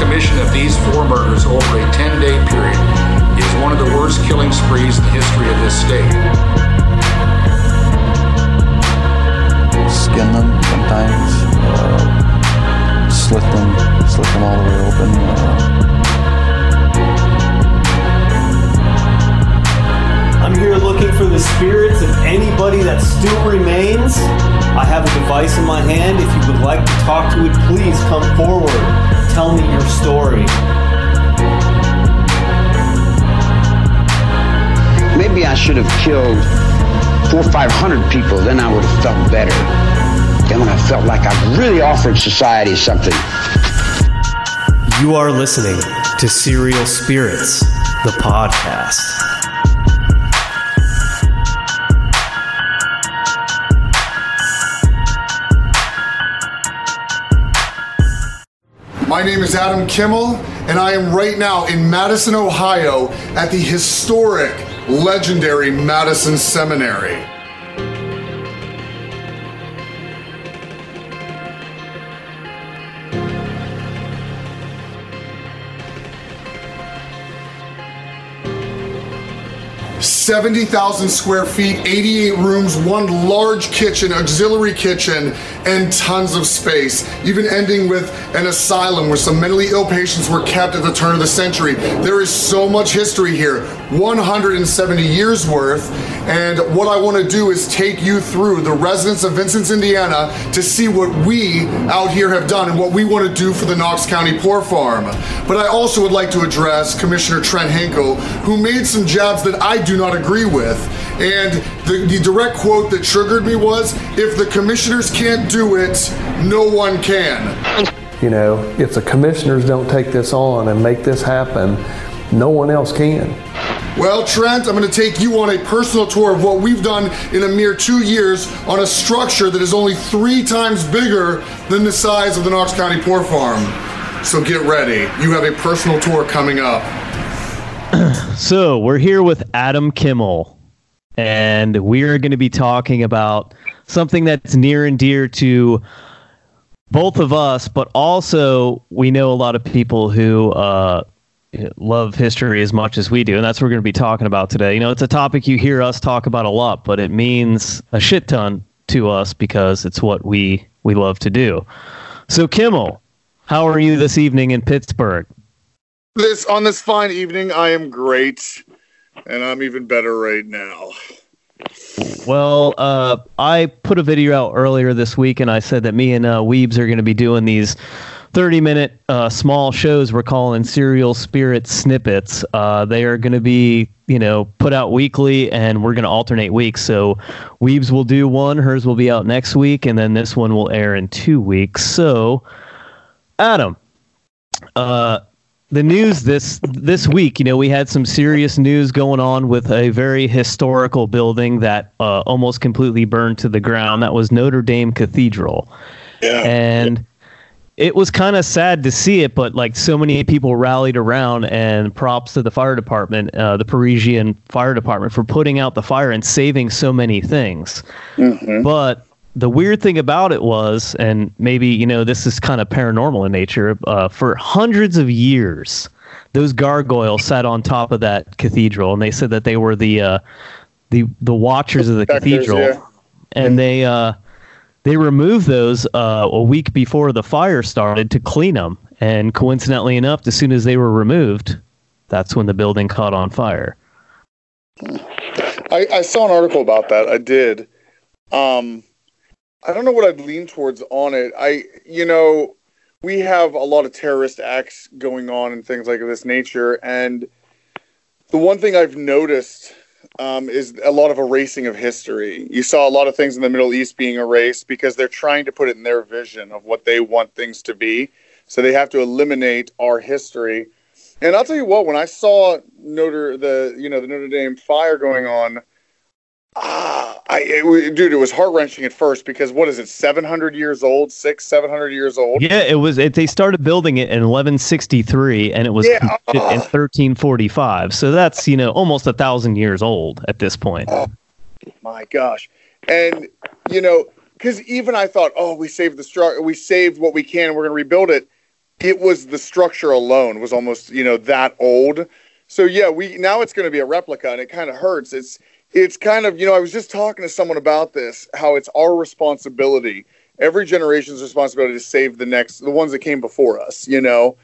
commission of these four murders over a 10 day period is one of the worst killing sprees in the history of this state. Skin them sometimes, uh, slit them, slit them all the way open. Uh, I'm here looking for the spirits of anybody that still remains. I have a device in my hand. If you would like to talk to it, please come forward. Tell me your story. Maybe I should have killed four or five hundred people, then I would have felt better. Then when I felt like I really offered society something. You are listening to Serial Spirits, the podcast. My name is Adam Kimmel, and I am right now in Madison, Ohio, at the historic, legendary Madison Seminary. Seventy thousand square feet, eighty-eight rooms, one large kitchen, auxiliary kitchen, and tons of space. Even ending with an asylum where some mentally ill patients were kept at the turn of the century. There is so much history here, 170 years worth. And what I want to do is take you through the residents of Vincennes, Indiana, to see what we out here have done and what we want to do for the Knox County Poor Farm. But I also would like to address Commissioner Trent Hinkle, who made some jabs that I do not agree with. And the, the direct quote that triggered me was if the commissioners can't do it, no one can. You know, if the commissioners don't take this on and make this happen, no one else can. Well, Trent, I'm going to take you on a personal tour of what we've done in a mere two years on a structure that is only three times bigger than the size of the Knox County Poor Farm. So get ready. You have a personal tour coming up. So we're here with Adam Kimmel, and we're going to be talking about something that's near and dear to both of us, but also we know a lot of people who uh, love history as much as we do, and that's what we're going to be talking about today. You know, it's a topic you hear us talk about a lot, but it means a shit ton to us because it's what we we love to do. So, Kimmel, how are you this evening in Pittsburgh? This on this fine evening, I am great, and I'm even better right now. Well, uh, I put a video out earlier this week, and I said that me and uh, Weebs are going to be doing these 30 minute uh, small shows we're calling Serial Spirit Snippets. Uh, they are going to be, you know, put out weekly, and we're going to alternate weeks. So Weebs will do one, hers will be out next week, and then this one will air in two weeks. So, Adam, uh, the news this this week, you know, we had some serious news going on with a very historical building that uh, almost completely burned to the ground. That was Notre Dame Cathedral, Yeah. and it was kind of sad to see it. But like so many people rallied around, and props to the fire department, uh, the Parisian fire department, for putting out the fire and saving so many things. But the weird thing about it was, and maybe you know this is kind of paranormal in nature. Uh, for hundreds of years, those gargoyles sat on top of that cathedral, and they said that they were the uh, the the watchers of the cathedral, yeah. and they uh, they removed those uh, a week before the fire started to clean them. And coincidentally enough, as soon as they were removed, that's when the building caught on fire. I, I saw an article about that. I did. Um, I don't know what I'd lean towards on it. I, you know, we have a lot of terrorist acts going on and things like this nature, and the one thing I've noticed um, is a lot of erasing of history. You saw a lot of things in the Middle East being erased because they're trying to put it in their vision of what they want things to be. So they have to eliminate our history. And I'll tell you what, when I saw Notre the you know the Notre Dame fire going on, ah, I it, dude, it was heart wrenching at first because what is it, seven hundred years old, six, seven hundred years old? Yeah, it was. It, they started building it in 1163, and it was Yeah, completed in 1345. So that's you know almost a thousand years old at this point. My gosh, and you know, because even I thought, oh, we saved the stru- we saved what we can, we're going to rebuild it. it was the structure alone was almost you know that old. So yeah, we now it's going to be a replica, and it kind of hurts. It's it's kind of you know I was just talking to someone about this, how it's our responsibility, every generation's responsibility to save the next, the ones that came before us, you know.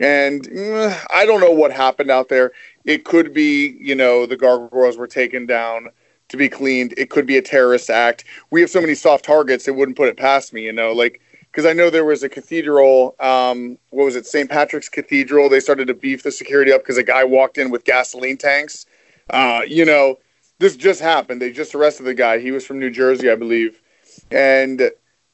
And mm, I don't know what happened out there. It could be you know the gargoyles were taken down to be cleaned. It could be a terrorist act. We have so many soft targets, it wouldn't put it past me, you know, like because I know there was a cathedral. Um, what was it? St. Patrick's Cathedral. They started to beef the security up because a guy walked in with gasoline tanks. Uh, you know, this just happened. They just arrested the guy. He was from New Jersey, I believe, and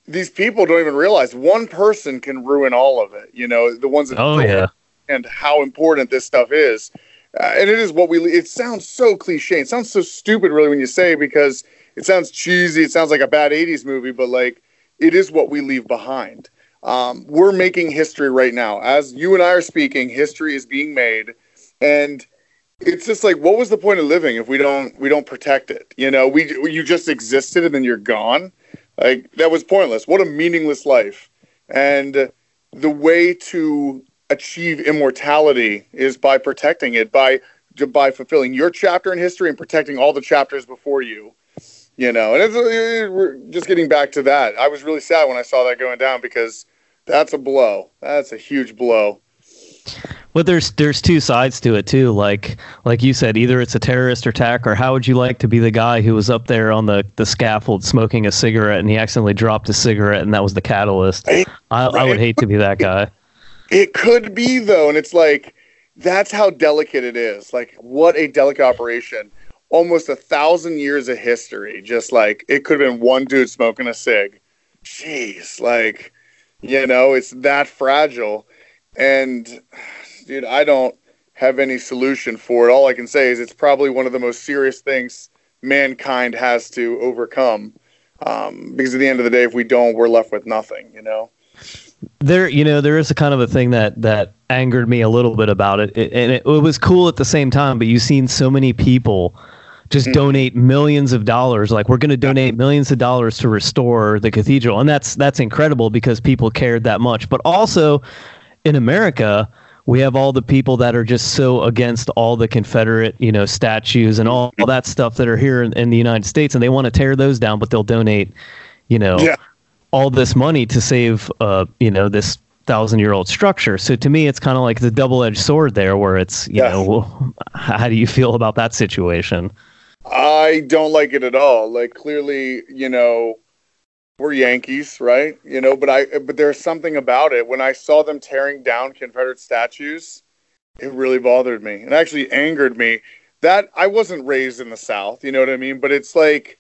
these people don't even realize one person can ruin all of it. You know, the ones that oh yeah, and how important this stuff is. Uh, and it is what we. It sounds so cliche. It sounds so stupid, really, when you say it because it sounds cheesy. It sounds like a bad '80s movie, but like it is what we leave behind. Um, we're making history right now. As you and I are speaking, history is being made, and it's just like, what was the point of living if we don't we don't protect it? You know, we you just existed and then you're gone. Like that was pointless. What a meaningless life. And the way to achieve immortality is by protecting it, by by fulfilling your chapter in history and protecting all the chapters before you you know, and it's, we're just getting back to that. I was really sad when I saw that going down because that's a blow. That's a huge blow. Well, there's there's two sides to it too. Like like you said, either it's a terrorist attack, or how would you like to be the guy who was up there on the, the scaffold smoking a cigarette and he accidentally dropped a cigarette and that was the catalyst? I, I would hate to be that guy. It could be though, and it's like that's how delicate it is. Like what a delicate operation almost a thousand years of history. Just like it could have been one dude smoking a cig. Jeez, like you know, it's that fragile. And dude, I don't have any solution for it. All I can say is it's probably one of the most serious things mankind has to overcome. Um, because at the end of the day, if we don't, we're left with nothing. You know there you know there is a kind of a thing that that angered me a little bit about it, it and it, it, was cool at the same time but you've seen so many people just mm-hmm. donate millions of dollars like we're going to donate millions of dollars to restore the cathedral and that's that's incredible because people cared that much but also in america we have all the people that are just so against all the confederate you know statues and all, all that stuff that are here in, in, the united states and they want to tear those down but they'll donate you know yeah. all this money to save uh you know this thousand year old structure so to me it's kind of like the double edged sword there where it's you yes. know how do you feel about that situation I don't like it at all. Like clearly, you know, we're Yankees, right? You know, but I but there's something about it. When I saw them tearing down Confederate statues, it really bothered me. and actually angered me. That I wasn't raised in the South, you know what I mean? But it's like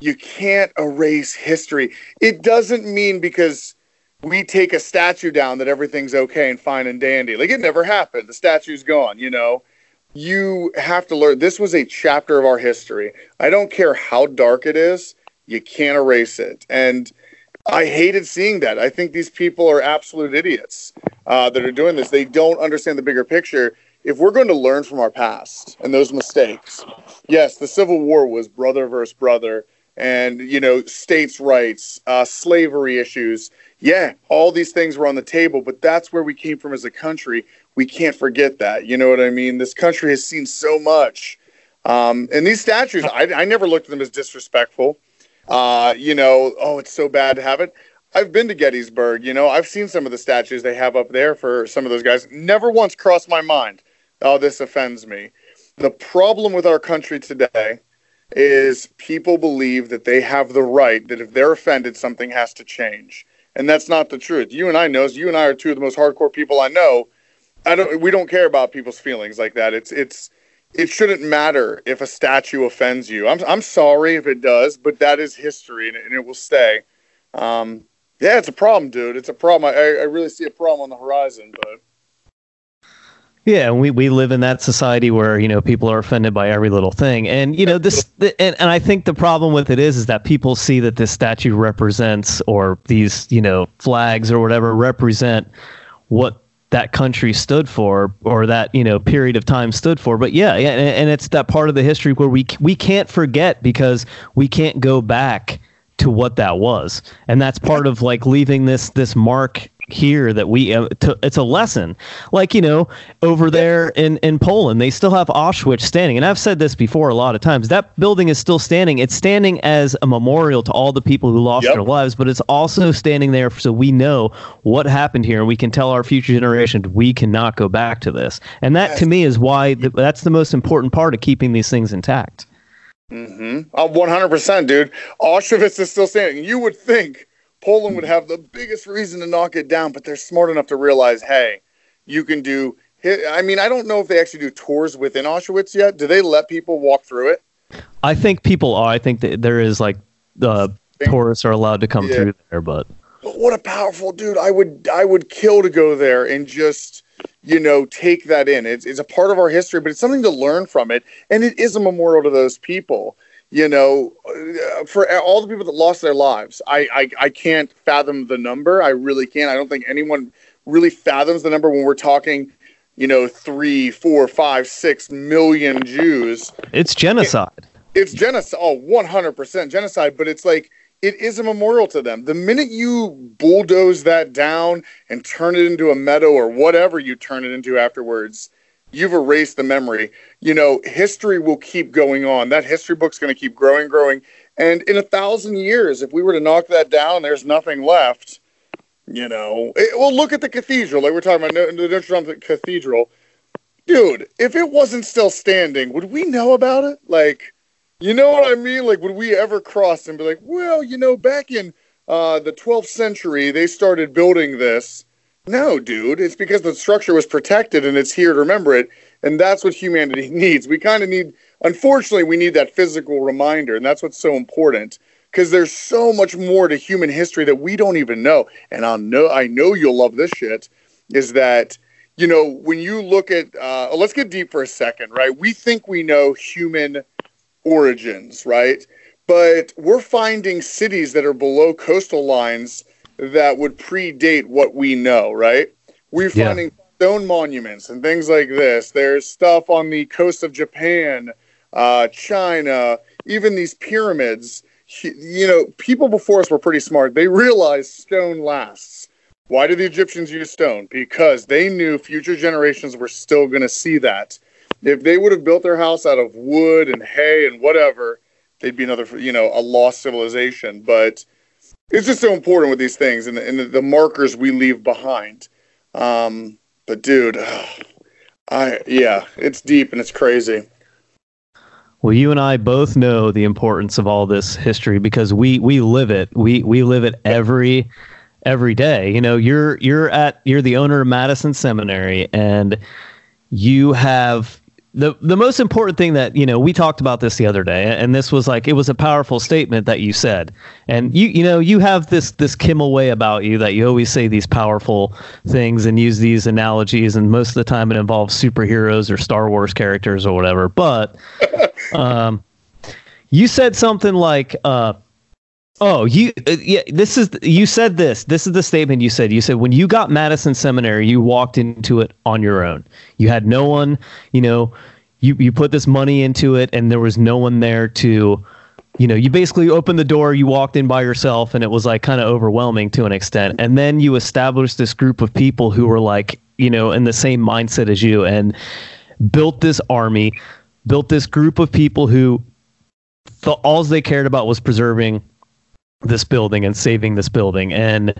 you can't erase history. It doesn't mean because we take a statue down that everything's okay and fine and dandy. Like it never happened. The statue's gone, you know you have to learn this was a chapter of our history. I don't care how dark it is, you can't erase it. And I hated seeing that. I think these people are absolute idiots uh, that are doing this. They don't understand the bigger picture. If we're going to learn from our past and those mistakes, yes, the Civil War was brother versus brother, and you know, states' rights, uh, slavery issues. Yeah, all these things were on the table, but that's where we came from as a country we can't forget that. You know what I mean? This country has seen so much. Um, and these statues, I, I, never looked at them as disrespectful. Uh, you know, oh, it's so bad to have it. I've been to Gettysburg. You know, I've seen some of the statues they have up there for some of those guys. Never once crossed my mind, oh, this offends me. The problem with our country today is people believe that they have the right that if they're offended, something has to change. And that's not the truth. You and I know, you and I are two of the most hardcore people I know I don't. We don't care about people's feelings like that. It's it's it shouldn't matter if a statue offends you. I'm I'm sorry if it does, but that is history and it, and it will stay. Um, yeah, it's a problem, dude. It's a problem. I I really see a problem on the horizon, but. Yeah, we, we live in that society where you know people are offended by every little thing, and you know this, and, and I think the problem with it is is that people see that this statue represents, or these you know flags or whatever represent what that country stood for or that you know period of time stood for. But yeah, and, and it's that part of the history where we we can't forget because we can't go back to what that was. And that's part of like leaving this this mark here that we uh, to, it's a lesson like you know over there in in Poland they still have Auschwitz standing and I've said this before a lot of times that building is still standing it's standing as a memorial to all the people who lost Yep. their lives but it's also standing there so we know what happened here and we can tell our future generations we cannot go back to this and that to me is why th- that's the most important part of keeping these things intact Mm-hmm. Uh, 100%, dude. Auschwitz is still standing. You would think Poland would have the biggest reason to knock it down, but they're smart enough to realize, hey, you can do. I mean, I don't know if they actually do tours within Auschwitz yet. Do they let people walk through it? I think people are I think that there is like the tourists are allowed to come Yeah. through there but But what a powerful dude! I would, I would kill to go there and just, you know, take that in. It's, it's a part of our history, but it's something to learn from it, and it is a memorial to those people. You know, for all the people that lost their lives, I, I, I can't fathom the number. I really can't. I don't think anyone really fathoms the number when we're talking, you know, three, four, five, six million Jews it's genocide it's genocide. Oh, 100% genocide. But it's like, it is a memorial to them. The minute you bulldoze that down and turn it into a meadow or whatever you turn it into afterwards, you've erased the memory. You know, history will keep going on. That history book's going to keep growing, growing. And in a thousand years, if we were to knock that down, there's nothing left. You know, it, well, look at the cathedral. Like we're talking about the Notre Dame Cathedral. Dude, if it wasn't still standing, would we know about it? Like, you know what I mean? Like, would we ever cross and be like, well, you know, back in uh, the 12th century, they started building this. No, dude, it's because the structure was protected and it's here to remember it. And that's what humanity needs. We kind of need, unfortunately, we need that physical reminder. And that's what's so important because there's so much more to human history that we don't even know. And I know, I know you'll love this shit is that, you know, when you look at, uh, let's get deep for a second, right? We think we know human origins, right? But we're finding cities that are below coastal lines that would predate what we know, right? We're Yeah. finding stone monuments and things like this. There's stuff on the coast of Japan, uh, China, even these pyramids. You know, people before us were pretty smart. They realized stone lasts. Why did the Egyptians use stone? Because they knew future generations were still going to see that. If they would have built their house out of wood and hay and whatever, they'd be another, you know, a lost civilization. But it's just so important with these things and the, and the, markers we leave behind. Um, but dude, I yeah, it's deep and it's crazy. Well, you and I both know the importance of all this history because we we live it. We we live it every every day. You know, you're you're at you're the owner of Madison Seminary and you have the the most important thing that you know we talked about this the other day and this was like it was a powerful statement that you said. And you you know you have this this Kimmel way about you that you always say these powerful things and use these analogies and most of the time it involves superheroes or Star Wars characters or whatever. But um you said something like uh Oh, you uh, yeah. This is you said this. This is the statement you said. You said when you got Madison Seminary, you walked into it on your own. You had no one. You know, you you put this money into it, and there was no one there to, you know, you basically opened the door. You walked in by yourself, and it was like kind of overwhelming to an extent. And then you established this group of people who were like, you know, in the same mindset as you, and built this army, built this group of people who thought all they cared about was preserving this building and saving this building. And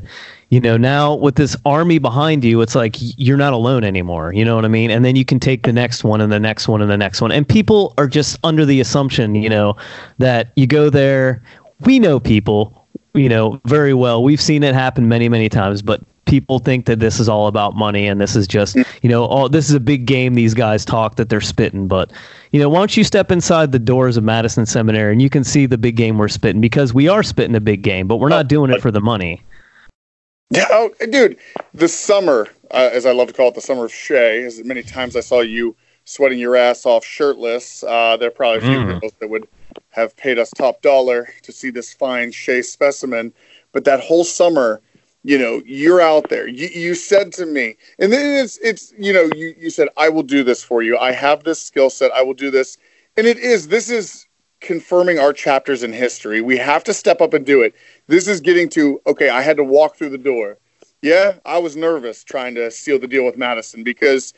you know now with this army behind you it's like you're not alone anymore. You know what i mean? And then you can take the next one and the next one and the next one. And people are just under the assumption you know that you go there. We know people you know very well. We've seen it happen many many times but people think that this is all about money and this is just you know all this is a big game these guys talk that they're spitting but you know why don't you step inside the doors of madison seminary and you can see the big game we're spitting because we are spitting a big game but we're not doing it for the money Yeah, oh, dude, the summer, uh, as I love to call it, the summer of Shay, as many times I saw you sweating your ass off shirtless, uh, there are probably a few Mm. girls that would have paid us top dollar to see this fine Shay specimen. But that whole summer, you know, you're out there. You, you said to me, and then it's, it's, you know, you, you said, I will do this for you. I have this skill set. I will do this. And it is, this is confirming our chapters in history. We have to step up and do it. This is getting to, okay, I had to walk through the door. Yeah, I was nervous trying to seal the deal with Madison because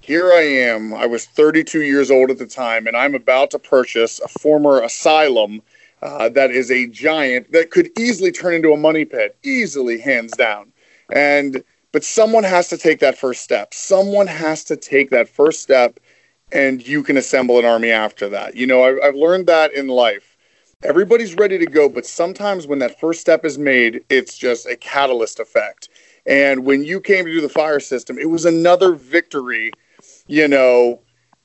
here I am. I was 32 years old at the time, and I'm about to purchase a former asylum uh, that is a giant that could easily turn into a money pit, easily, hands down. And but someone has to take that first step. Someone has to take that first step, and you can assemble an army after that. You know, I've, I've learned that in life. Everybody's ready to go, but sometimes when that first step is made, it's just a catalyst effect. And when you came to do the fire system, it was another victory. You know,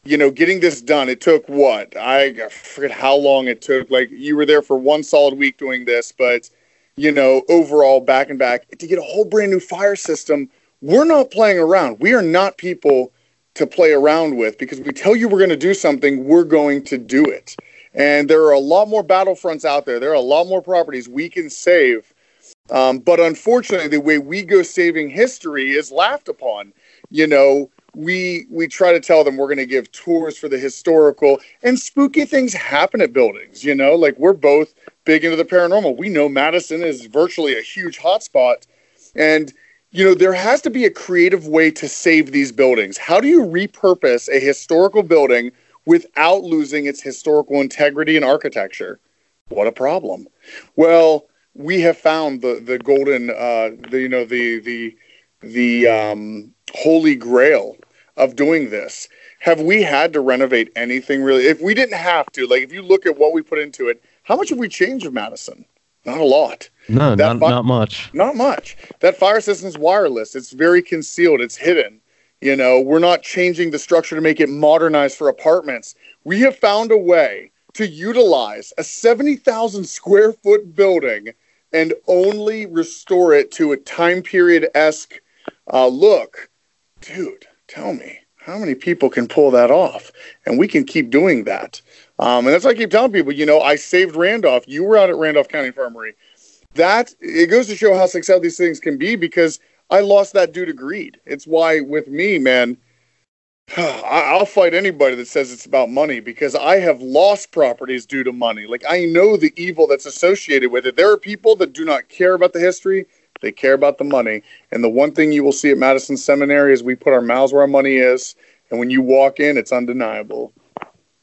you know, getting this done. It took what I forget how long it took. Like you were there for one solid week doing this, but you know, overall back and back to get a whole brand new fire system. We're not playing around. We are not people to play around with because we tell you we're going to do something, we're going to do it. And there are a lot more battlefronts out there. There are a lot more properties we can save. Um, but unfortunately, the way we go saving history is laughed upon. You know, we we try to tell them we're going to give tours for the historical and spooky things happen at buildings. You know, like we're both big into the paranormal. We know Madison is virtually a huge hotspot, and you know there has to be a creative way to save these buildings. How do you repurpose a historical building without losing its historical integrity and architecture? What a problem. Well, we have found the the golden, uh, the you know the the the um, holy grail of doing this. Have we had to renovate anything really? If we didn't have to, like if you look at what we put into it, how much have we changed of Madison? Not a lot. No, not, fi- not much. Not much. That fire system is wireless. It's very concealed. It's hidden. You know, we're not changing the structure to make it modernized for apartments. We have found a way to utilize a 70,000 square foot building and only restore it to a time period esque uh, look. Dude, tell me, how many people can pull that off? And we can keep doing that. Um, and that's why I keep telling people, you know, I saved Randolph. You were out at Randolph County Infirmary. That it goes to show how successful these things can be because I lost that due to greed. It's why with me, man, I'll fight anybody that says it's about money because I have lost properties due to money. Like I know the evil that's associated with it. There are people that do not care about the history. They care about the money. And the one thing you will see at Madison Seminary is we put our mouths where our money is. And when you walk in, it's undeniable.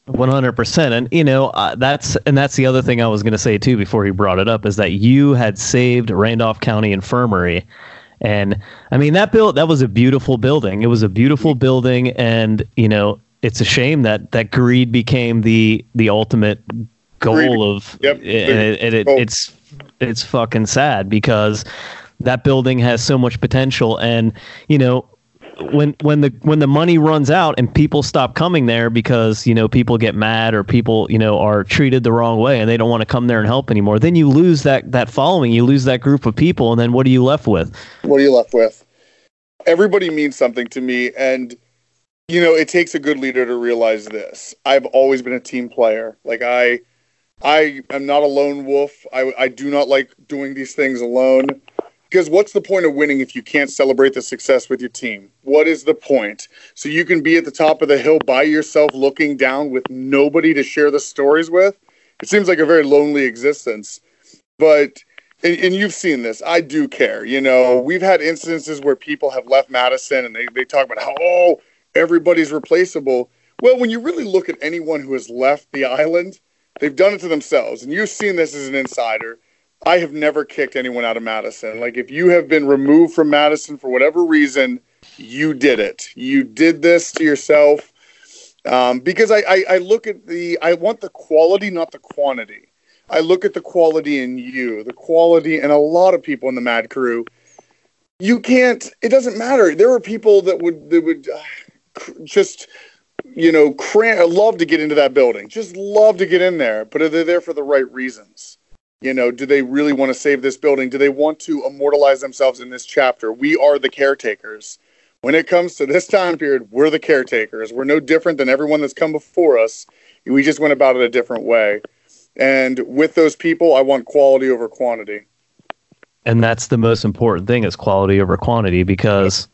One hundred percent, and you know uh, that's and that's the other thing I was going to say too before he brought it up is that you had saved Randolph County Infirmary, and I mean that build that was a beautiful building. It was a beautiful building, and you know it's a shame that that greed became the the ultimate goal greed. of yep. and, it, and it, it's it's fucking sad because that building has so much potential. And you know when when the when the money runs out and people stop coming there because you know people get mad or people you know are treated the wrong way and they don't want to come there and help anymore then you lose that that following. You lose that group of people. And then what are you left with? What are you left with? Everybody means something to me. And you know it takes a good leader to realize this. I've always been a team player. Like i i am not a lone wolf. I i do not like doing these things alone because what's the point of winning if you can't celebrate the success with your team? What is the point? So you can be at the top of the hill by yourself looking down with nobody to share the stories with? It seems like a very lonely existence. But and, and, you've seen this. I do care. You know, we've had instances where people have left Madison and they, they talk about how, oh, everybody's replaceable. Well, when you really look at anyone who has left the island, they've done it to themselves. And you've seen this as an insider. I have never kicked anyone out of Madison. Like if you have been removed from Madison for whatever reason, you did it. You did this to yourself. Um, because I, I, I look at the I want the quality, not the quantity. I look at the quality in you, the quality in a lot of people in the Mad Crew. You can't. It doesn't matter. There are people that would that would uh, just you know cram, love to get into that building, just love to get in there, but are they there for the right reasons? You know do they really want to save this building? Do they want to immortalize themselves in this chapter? We are the caretakers. When it comes to this time period we're the caretakers. We're no different than everyone that's come before us. We just went about it a different way. And with those people i want quality over quantity. And that's the most important thing is quality over quantity because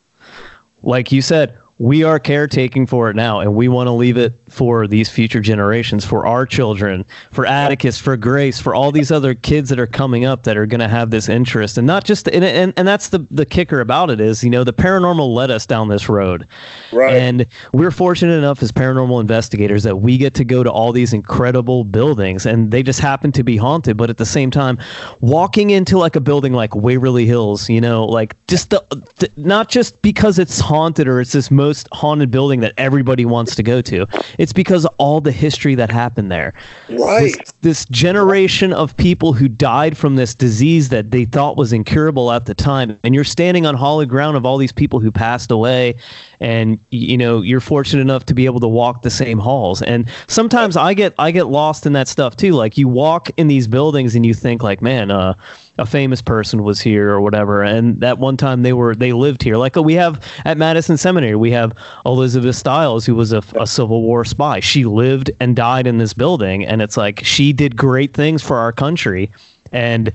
like you said we are caretaking for it now and we want to leave it for these future generations for our children for atticus for grace for all these other kids that are coming up that are going to have this interest and not just and, and, and that's the the kicker about it is you know the paranormal led us down this road Right. and we're fortunate enough as paranormal investigators that we get to go to all these incredible buildings and they just happen to be haunted but at the same time walking into like a building like waverly hills you know like just the, the not just because it's haunted or it's this most haunted building that everybody wants to go to. It's because of all the history that happened there. Right. this, this generation of people who died from this disease that they thought was incurable at the time and you're standing on hollow ground of all these people who passed away and you know you're fortunate enough to be able to walk the same halls. And sometimes i get i get lost in that stuff too. Like you walk in these buildings and you think like man uh a famous person was here or whatever and that one time they were they lived here like we have at madison seminary we have elizabeth stiles who was a, a civil war spy she lived and died in this building and it's like she did great things for our country and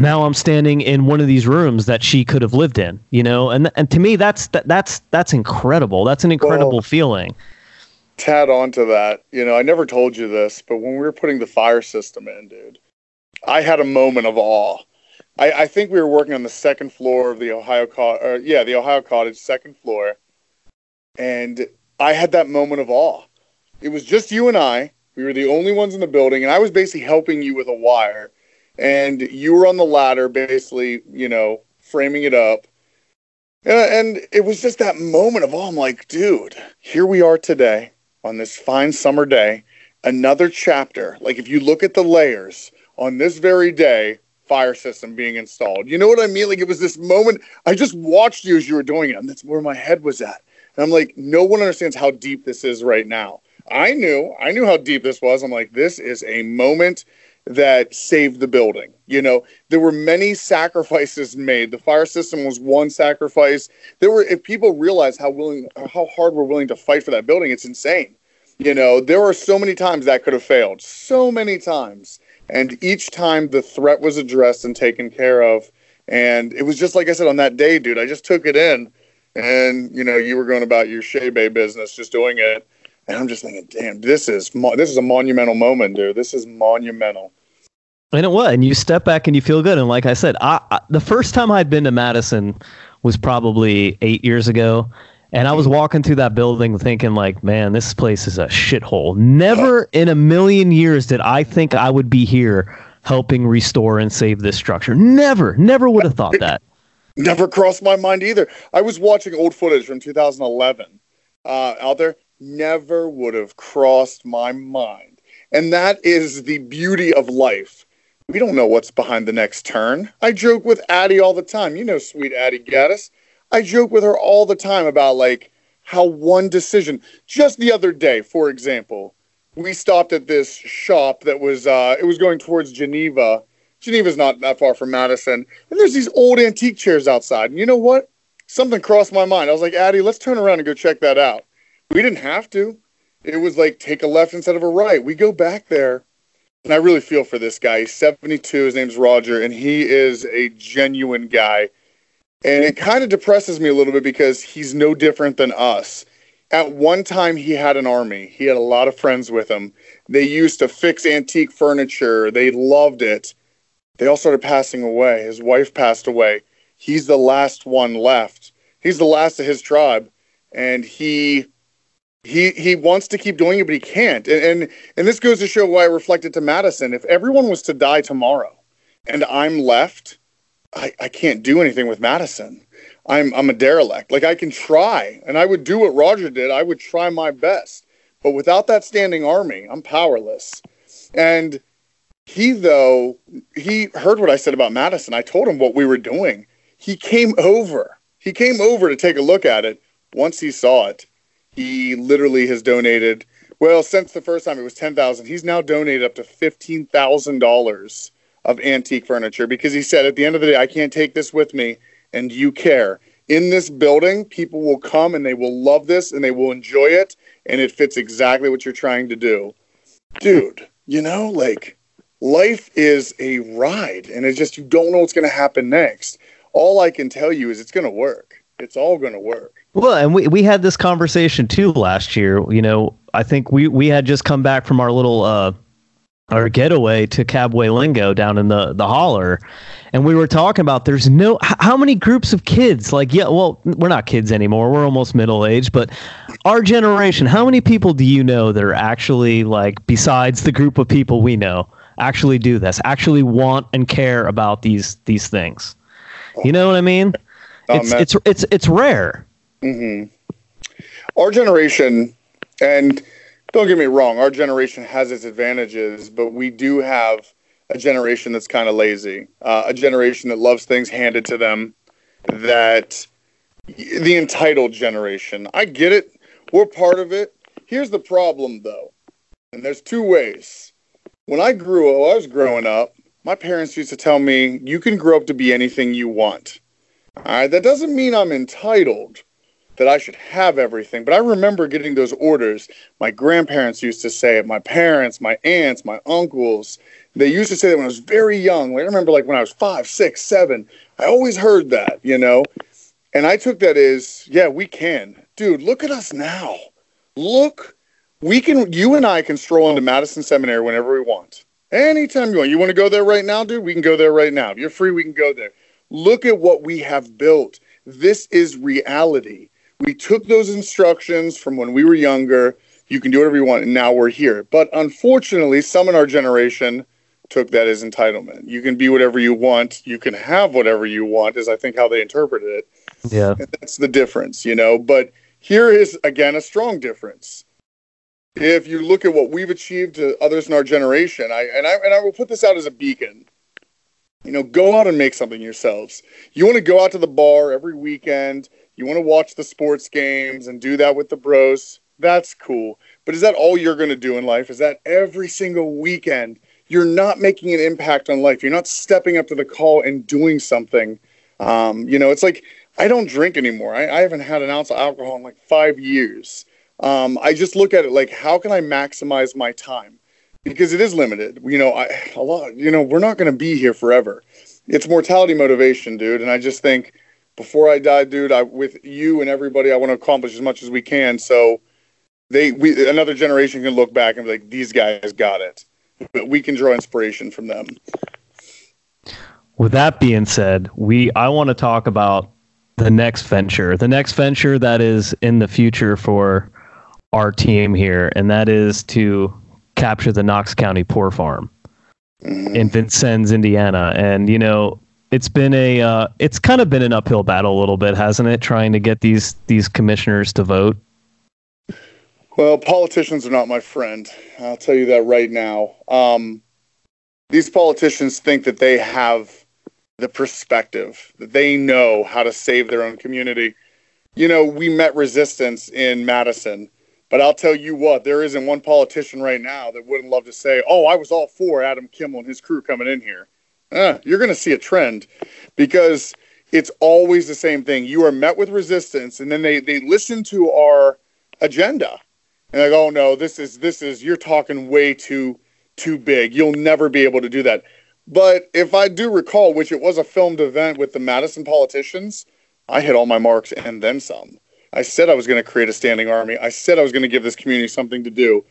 now I'm standing in one of these rooms that she could have lived in, you know, and and to me that's that, that's that's incredible. That's an incredible Well- feeling. tad on to that, you know, I never told you this, but when we were putting the fire system in, dude, I had a moment of awe. I, I think we were working on the second floor of the Ohio Cottage, yeah, the Ohio Cottage second floor, and I had that moment of awe. It was just you and I. We were the only ones in the building, and I was basically helping you with a wire, and you were on the ladder, basically, you know, framing it up. And it was just that moment of awe. I'm like, dude, here we are today on this fine summer day, another chapter. Like if you look at the layers on this very day, fire system being installed. You know what I mean? Like it was this moment. I just watched you as you were doing it, and that's where my head was at. And I'm like, no one understands how deep this is right now. I knew, I knew how deep this was. I'm like, this is a moment that saved the building. You know, there were many sacrifices made. The fire system was one sacrifice. There were, if people realize how willing, how hard we're willing to fight for that building, it's insane. You know, there were so many times that could have failed, so many times. And each time the threat was addressed and taken care of. And it was just like I said on that day, dude, I just took it in. And, you know, you were going about your Shea Bay business, just doing it. And I'm just thinking, damn, this is mo- this is a monumental moment, dude. This is monumental. And it was, and you step back and you feel good. And like I said, I, I the first time I'd been to Madison was probably eight years ago, and I was walking through that building thinking like, man, this place is a shithole. Never in a million years did I think I would be here helping restore and save this structure. Never, never would have thought that. Never crossed my mind either. I was watching old footage from 2011 uh, out there. Never would have crossed my mind. And that is the beauty of life. We don't know what's behind the next turn. I joke with Addie all the time. You know, sweet Addie Gaddis. I joke with her all the time about like how one decision, just the other day, for example, we stopped at this shop that was uh, it was going towards Geneva. Geneva's not that far from Madison, and there's these old antique chairs outside. And you know what? Something crossed my mind. I was like, Addie, let's turn around and go check that out. We didn't have to. It was like take a left instead of a right. We go back there, and I really feel for this guy. He's 72. His name's Roger, and he is a genuine guy. And it kind of depresses me a little bit because he's no different than us. At one time, he had an army. He had a lot of friends with him. They used to fix antique furniture. They loved it. They all started passing away. His wife passed away. He's the last one left. He's the last of his tribe, and he he he wants to keep doing it, but he can't. And and and this goes to show why I reflected to Madison. If everyone was to die tomorrow, and I'm left, I, I can't do anything with Madison. I'm I'm a derelict. Like I can try, and I would do what Roger did. I would try my best, but without that standing army, I'm powerless. And he though he heard what I said about Madison. I told him what we were doing. He came over. He came over to take a look at it. Once he saw it, he literally has donated. Well, since the first time it was ten thousand, he's now donated up to fifteen thousand dollars of antique furniture because he said at the end of the day, I can't take this with me, and you care. In this building, people will come and they will love this and they will enjoy it, and it fits exactly what you're trying to do. Dude, you know, like life is a ride, and it's just you don't know what's going to happen next. All I can tell you is it's going to work. It's all going to work. Well, and we, we had this conversation too last year. You know, I think we, we had just come back from our little uh, our getaway to Cabway Lingo down in the the holler, and we were talking about there's no how many groups of kids? Like yeah well we're not kids anymore. We're almost middle aged but our generation how many people do you know that are actually like besides the group of people we know actually do this actually want and care about these these things? You know what I mean? Oh, it's it's it's it's rare. Mm-hmm. Our generation, and don't get me wrong, our generation has its advantages, but we do have a generation that's kind of lazy, uh, a generation that loves things handed to them, that the entitled generation. I get it. We're part of it. Here's the problem, though, and there's two ways. When I grew up, I was growing up, my parents used to tell me, you can grow up to be anything you want. All right, that doesn't mean I'm entitled that I should have everything. But I remember getting those orders. My grandparents used to say it, my parents, my aunts, my uncles. They used to say that when I was very young. Like, I remember like when I was five, six, seven. I always heard that, you know? And I took that as, yeah, we can. Dude, look at us now. Look, we can, you and I can stroll into Madison Seminary whenever we want. Anytime you want. You want to go there right now, dude? We can go there right now. If you're free, we can go there. Look at what we have built. This is reality we took those instructions from when we were younger. You can do whatever you want, and now we're here. But unfortunately, some in our generation took that as entitlement. You can be whatever you want. You can have whatever you want, is I think how they interpreted it. yeah And that's the difference, you know. But here is again a strong difference. If you look at what we've achieved to others in our generation, I and I and I will put this out as a beacon. You know, go out and make something yourselves. You want to go out to the bar every weekend. You want to watch the sports games and do that with the bros. That's cool. But is that all you're going to do in life? Is that every single weekend? You're not making an impact on life. You're not stepping up to the call and doing something. Um, you know, it's like I don't drink anymore. I, I haven't had an ounce of alcohol in like five years. Um, I just look at it like, how can I maximize my time? Because it is limited. You know, I, a lot. You know, we're not going to be here forever. It's mortality motivation, dude. And I just think before I die, dude, I with you and everybody, I want to accomplish as much as we can. So they, we, another generation can look back and be like, these guys got it. But we can draw inspiration from them. With that being said, we I want to talk about the next venture, the next venture that is in the future for our team here, and that is to capture the Knox County Poor Farm mm-hmm. in Vincennes, Indiana. And you know, it's been a uh, it's kind of been an uphill battle a little bit, hasn't it? Trying to get these these commissioners to vote. Well, politicians are not my friend. I'll tell you that right now. Um, these politicians think that they have the perspective, that they know how to save their own community. You know, we met resistance in Madison, but I'll tell you what, there isn't one politician right now that wouldn't love to say, oh, I was all for Adam Kimmel and his crew coming in here. Uh, you're going to see a trend because it's always the same thing. You are met with resistance, and then they, they listen to our agenda and like, oh no, this is this is you're talking way too too big. You'll never be able to do that. But if I do recall, which it was a filmed event with the Madison politicians, I hit all my marks and then some. I said I was going to create a standing army. I said I was going to give this community something to do.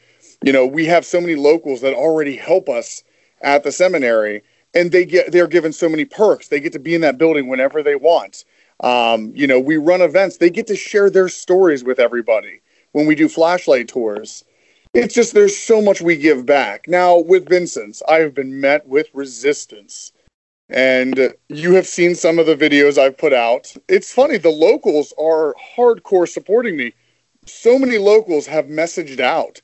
You know, we have so many locals that already help us at the seminary, and they get they're given so many perks. They get to be in that building whenever they want. Um, you know, we run events. They get to share their stories with everybody when we do flashlight tours. It's just there's so much we give back. Now with Vincennes, I have been met with resistance. And you have seen some of the videos I've put out. It's funny, the locals are hardcore supporting me. So many locals have messaged out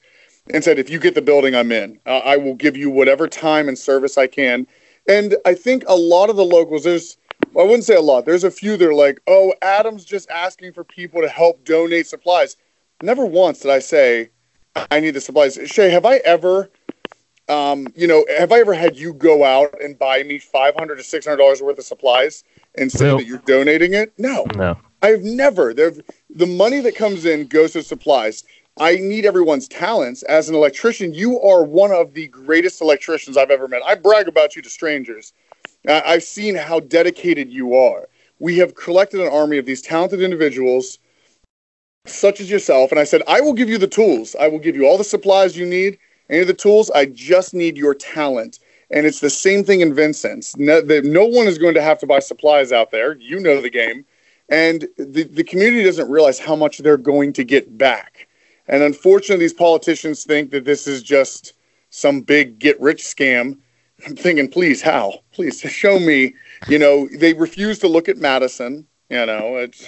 and said, if you get the building, I'm in. Uh, I will give you whatever time and service I can. And I think a lot of the locals, there's, I wouldn't say a lot, there's a few that are like, oh, Adam's just asking for people to help donate supplies. Never once did I say, I need the supplies. Shay, have I ever, um, you know, have I ever had you go out and buy me five hundred to six hundred dollars worth of supplies and say Nope. that you're donating it? No, No. I've never. The money that comes in goes to supplies. I need everyone's talents. As an electrician, you are one of the greatest electricians I've ever met. I brag about you to strangers. I've seen how dedicated you are. We have collected an army of these talented individuals such as yourself, and I said, I will give you the tools. I will give you all the supplies you need, any of the tools. I just need your talent. And it's the same thing in Vincennes. No, the, no one is going to have to buy supplies out there. You know the game. And the, the community doesn't realize how much they're going to get back. And unfortunately, these politicians think that this is just some big get rich scam. I'm thinking, please, how? Please show me. You know, they refuse to look at Madison. You know, it's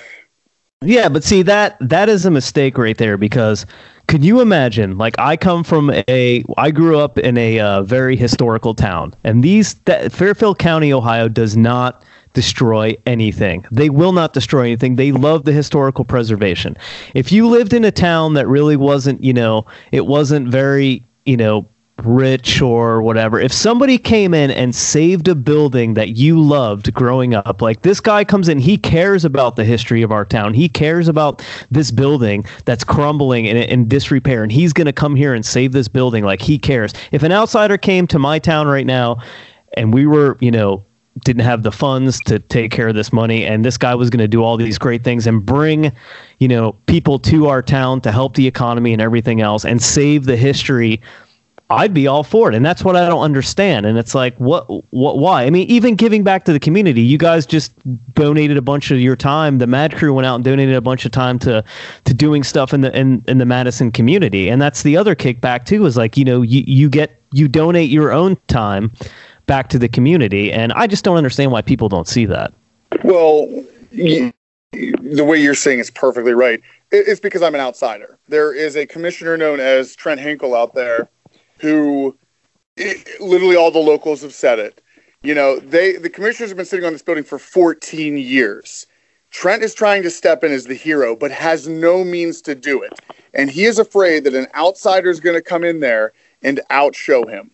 yeah, but see that that is a mistake right there because could you imagine? Like I come from a, I grew up in a uh, very historical town, and these that, Fairfield County, Ohio, does not destroy anything. They will not destroy anything. They love the historical preservation. If you lived in a town that really wasn't, you know, it wasn't very, you know, rich or whatever, if somebody came in and saved a building that you loved growing up, like this guy comes in, he cares about the history of our town. He cares about this building that's crumbling and in disrepair, and he's going to come here and save this building like he cares. If an outsider came to my town right now and we were, you know, didn't have the funds to take care of this money and this guy was going to do all these great things and bring you know people to our town to help the economy and everything else and save the history I'd be all for it. And that's what I don't understand. And it's like, what, what, why? I mean, even giving back to the community, you guys just donated a bunch of your time. The Mad Crew went out and donated a bunch of time to, to doing stuff in the, in, in the Madison community. And that's the other kickback too, is like, you know, you, you get, you donate your own time back to the community. And I just don't understand why people don't see that. Well, the way you're saying is perfectly right. It's because I'm an outsider. There is a commissioner known as Trent Hinkle out there who it, literally all the locals have said it. You know, they the commissioners have been sitting on this building for 14 years. Trent is trying to step in as the hero, but has no means to do it. And he is afraid that an outsider is going to come in there and outshow him.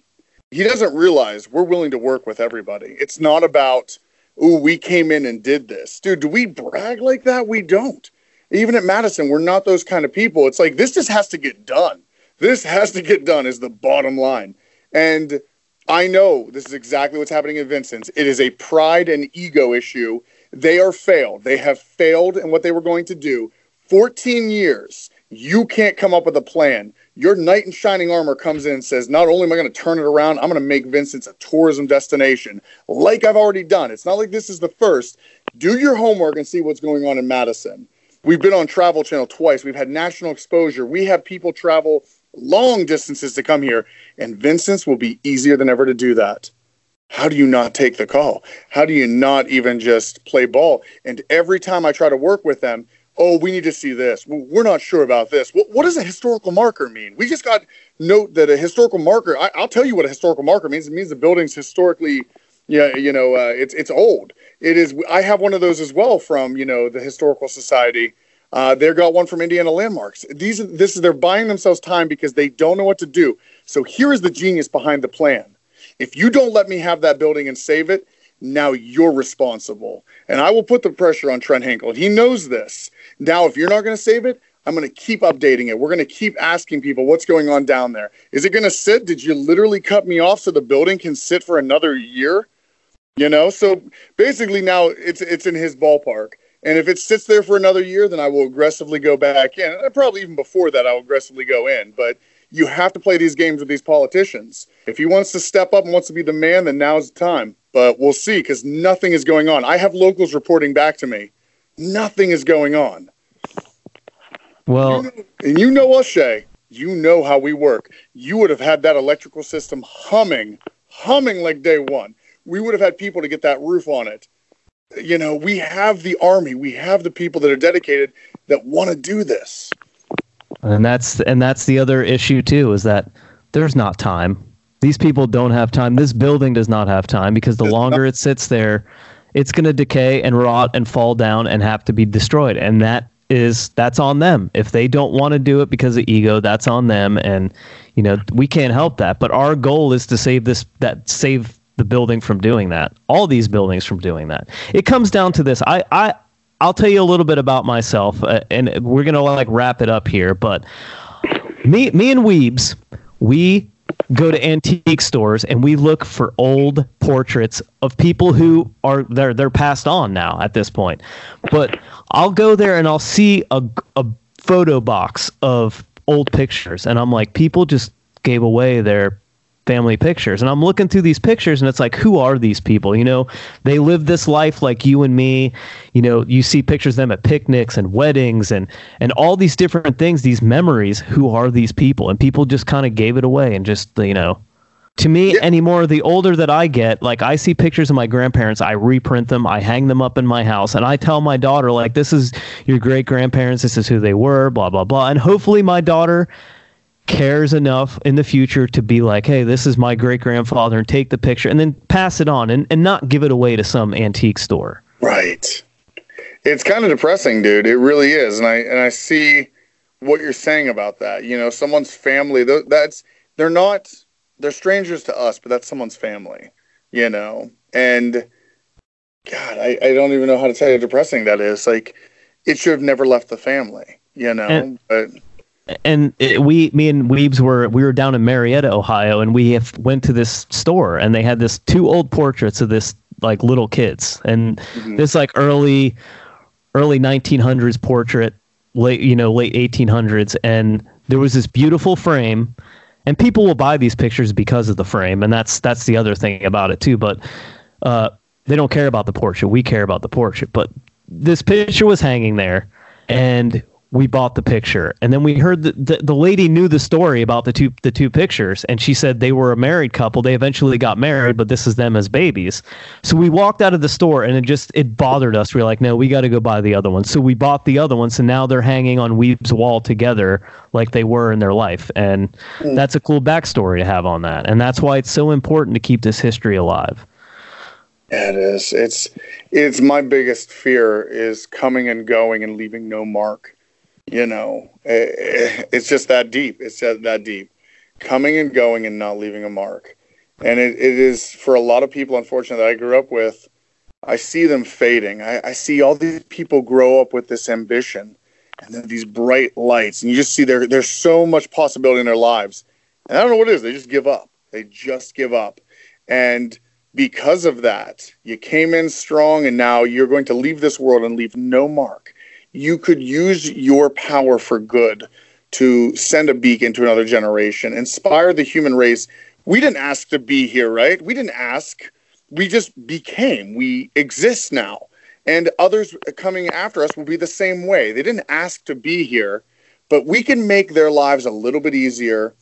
He doesn't realize we're willing to work with everybody. It's not about, oh, we came in and did this. Dude, do we brag like that? We don't. Even at Madison, we're not those kind of people. It's like this just has to get done. This has to get done, is the bottom line. And I know this is exactly what's happening in Vincennes. It is a pride and ego issue. They are failed. They have failed in what they were going to do. 14 years. You can't come up with a plan. Your knight in shining armor comes in and says, Not only am I going to turn it around, I'm going to make Vincennes a tourism destination, like I've already done. It's not like this is the first. Do your homework and see what's going on in Madison. We've been on Travel Channel twice. We've had national exposure. We have people travel long distances to come here, and Vincennes will be easier than ever to do that. How do you not take the call? How do you not even just play ball? And every time I try to work with them, oh, we need to see this. We're not sure about this. What, what does a historical marker mean? We just got note that a historical marker. I, will tell you what a historical marker means. It means the building's historically, yeah, you know, uh, it's it's old. It is. I have one of those as well from you know the historical society uh, they got one from Indiana Landmarks. These, this is they're buying themselves time because they don't know what to do. So here is the genius behind the plan. If you don't let me have that building and save it, now you're responsible. And I will put the pressure on Trent Hinkle. He knows this. Now, if you're not going to save it, I'm going to keep updating it. We're going to keep asking people what's going on down there. Is it going to sit? Did you literally cut me off so the building can sit for another year? You know, so basically now it's it's in his ballpark. And if it sits there for another year, then I will aggressively go back in. And probably even before that, I'll aggressively go in. But you have to play these games with these politicians. If he wants to step up and wants to be the man, then now's the time. But we'll see because nothing is going on. I have locals reporting back to me. Nothing is going on. Well, you know, and you know us, Shay. You know how we work. You would have had that electrical system humming, humming like day one. We would have had people to get that roof on it you know, we have the army, we have the people that are dedicated that want to do this. And that's and that's the other issue too is that there's not time. These people don't have time. This building does not have time because the longer it sits there, it's going to decay and rot and fall down and have to be destroyed. And that is that's on them. If they don't want to do it because of ego, that's on them and you know, we can't help that. But our goal is to save this that save the building from doing that. All these buildings from doing that. It comes down to this. I I I'll tell you a little bit about myself, uh, and we're gonna like wrap it up here. But me me and Weebs, we go to antique stores and we look for old portraits of people who are they're they're passed on now at this point. But I'll go there and I'll see a a photo box of old pictures, and I'm like, people just gave away their family pictures. And I'm looking through these pictures and it's like, who are these people? You know, they live this life like you and me. You know, you see pictures of them at picnics and weddings and and all these different things, these memories. Who are these people? And people just kind of gave it away and just, you know, to me yeah. anymore the older that i get like i see pictures of my grandparents i reprint them i hang them up in my house and i tell my daughter like this is your great grandparents this is who they were blah blah blah and hopefully my daughter cares enough in the future to be like, hey, this is my great grandfather, and take the picture and then pass it on and, and not give it away to some antique store. Right. It's kind of depressing, dude. It really is. And I and I see what you're saying about that. You know, someone's family, that's they're not they're strangers to us, but that's someone's family, you know. And God, I, I don't even know how to tell you how depressing that is. Like it should have never left the family, you know. And, but and it, we, me and Weebs were we were down in Marietta, Ohio, and we have, went to this store, and they had this two old portraits of this like little kids, and mm-hmm. this like early early 1900s portrait, late you know late 1800s, and there was this beautiful frame, and people will buy these pictures because of the frame, and that's that's the other thing about it too, but. Uh, they don't care about the portrait. We care about the portrait. But this picture was hanging there, and we bought the picture. And then we heard that the, the lady knew the story about the two the two pictures and she said they were a married couple. They eventually got married but this is them as babies. So we walked out of the store and it just it bothered us. We are like no we got to go buy the other one. So we bought the other one so now they're hanging on weeb's wall together like they were in their life. And mm. that's a cool backstory to have on that. And that's why it's so important to keep this history alive. Yeah, it is. It's it's my biggest fear is coming and going and leaving no mark you know, it, eh, it's just that deep. It's that deep, coming and going and not leaving a mark. And it, it is for a lot of people, unfortunately, that I grew up with. I see them fading. I, I see all these people grow up with this ambition and then these bright lights, and you just see there there's so much possibility in their lives. And I don't know what it is. They just give up. They just give up. And because of that, you came in strong, and now you're going to leave this world and leave no mark you could use your power for good to send a beacon to another generation, inspire the human race. We didn't ask to be here, right? We didn't ask. We just became. We exist now. And others coming after us will be the same way. They didn't ask to be here, but we can make their lives a little bit easier,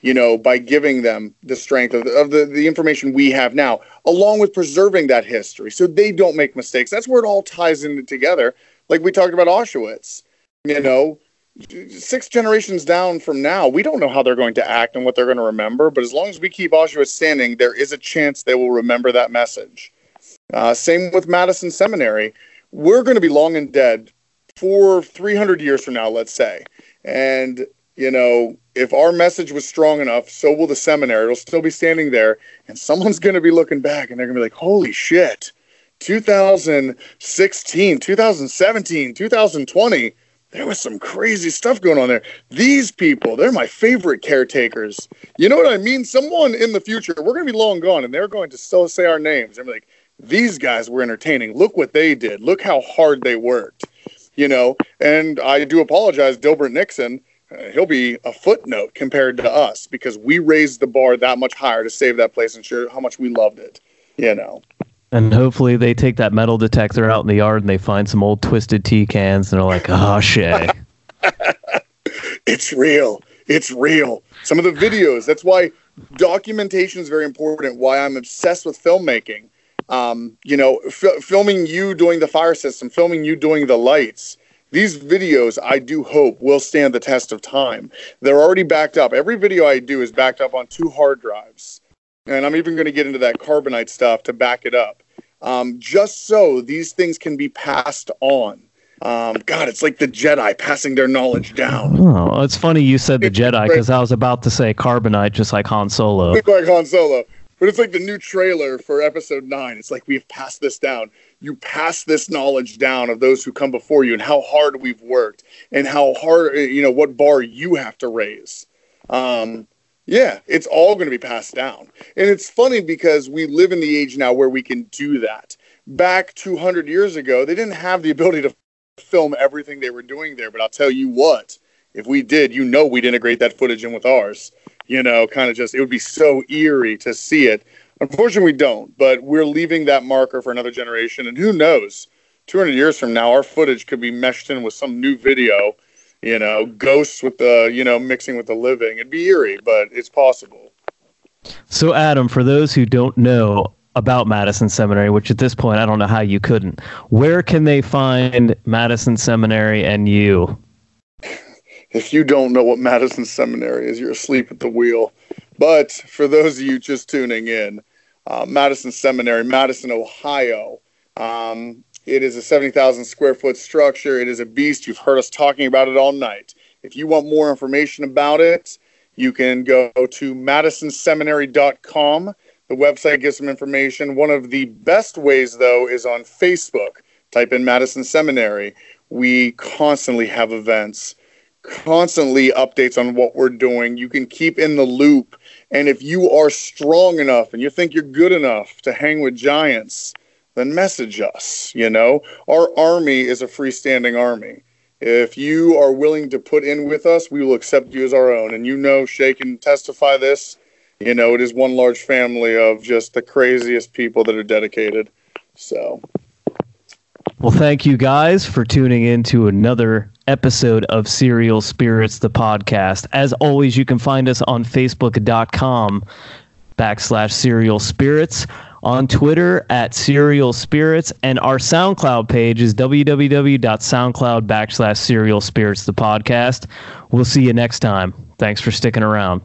you know, by giving them the strength of, the, of the, the information we have now, along with preserving that history so they don't make mistakes. That's where it all ties in together like we talked about Auschwitz. You know, six generations down from now, we don't know how they're going to act and what they're going to remember. But as long as we keep Auschwitz standing, there is a chance they will remember that message. Uh, same with Madison Seminary. We're going to be long and dead for 300 years from now, let's say. And, you know, if our message was strong enough, so will the seminary. It'll still be standing there. And someone's going to be looking back and they're going to be like, holy shit 2016, 2017, 2020, there was some crazy stuff going on there. These people, they're my favorite caretakers. You know what I mean? Someone in the future, we're going to be long gone, and they're going to still say our names. I'm like, these guys were entertaining. Look what they did. Look how hard they worked. You know, and I do apologize, Dilbert Nixon. Uh, he'll be a footnote compared to us because we raised the bar that much higher to save that place and show how much we loved it. You know. And hopefully they take that metal detector out in the yard and they find some old twisted tea cans and they're like, oh, Shay. it's real. It's real. Some of the videos, that's why documentation is very important, why I'm obsessed with filmmaking. Um, you know, f- filming you doing the fire system, filming you doing the lights. These videos, I do hope, will stand the test of time. They're already backed up. Every video I do is backed up on two hard drives. And I'm even going to get into that carbonite stuff to back it up um, just so these things can be passed on. Um, God, it's like the Jedi passing their knowledge down. Oh, it's funny you said the Jedi because I was about to say carbonite, just like Han Solo. Like Han Solo, but it's like the new trailer for Episode Nine. It's like we've passed this down. You pass this knowledge down of those who come before you, and how hard we've worked, and how hard you know what bar you have to raise. Um, yeah, it's all going to be passed down. And it's funny because we live in the age now where we can do that. Back 200 years ago, they didn't have the ability to film everything they were doing there, but I'll tell you what, if we did, you know, we'd integrate that footage in with ours. You know, kind of just, it would be so eerie to see it. Unfortunately, we don't, but we're leaving that marker for another generation. And who knows, 200 years from now, our footage could be meshed in with some new video, you know, ghosts with the, you know, mixing with the living. It'd be eerie, but it's possible. So, Adam, for those who don't know about Madison Seminary, which at this point I don't know how you couldn't, where can they find Madison Seminary and you? If you don't know what Madison Seminary is, you're asleep at the wheel. But for those of you just tuning in, uh, Madison Seminary, Madison, Ohio. Um, it is a 70,000 square foot structure. It is a beast. You've heard us talking about it all night. If you want more information about it, you can go to madisonseminary.com. The website gives some information. One of the best ways, though, is on Facebook. Type in Madison Seminary. We constantly have events, constantly updates on what we're doing. You can keep in the loop. And if you are strong enough and you think you're good enough to hang with giants, then message us. You know, our army is a freestanding army. If you are willing to put in with us, we will accept you as our own. And you know, Shay can testify this. You know, it is one large family of just the craziest people that are dedicated. So. Well, thank you guys for tuning in to another episode of Serial Spirits, the podcast. As always, you can find us on Facebook.com backslash Serial Spirits on Twitter at Serial Spirits, and our SoundCloud page is www.soundcloud backslash Serial Spirits, the podcast. We'll see you next time. Thanks for sticking around.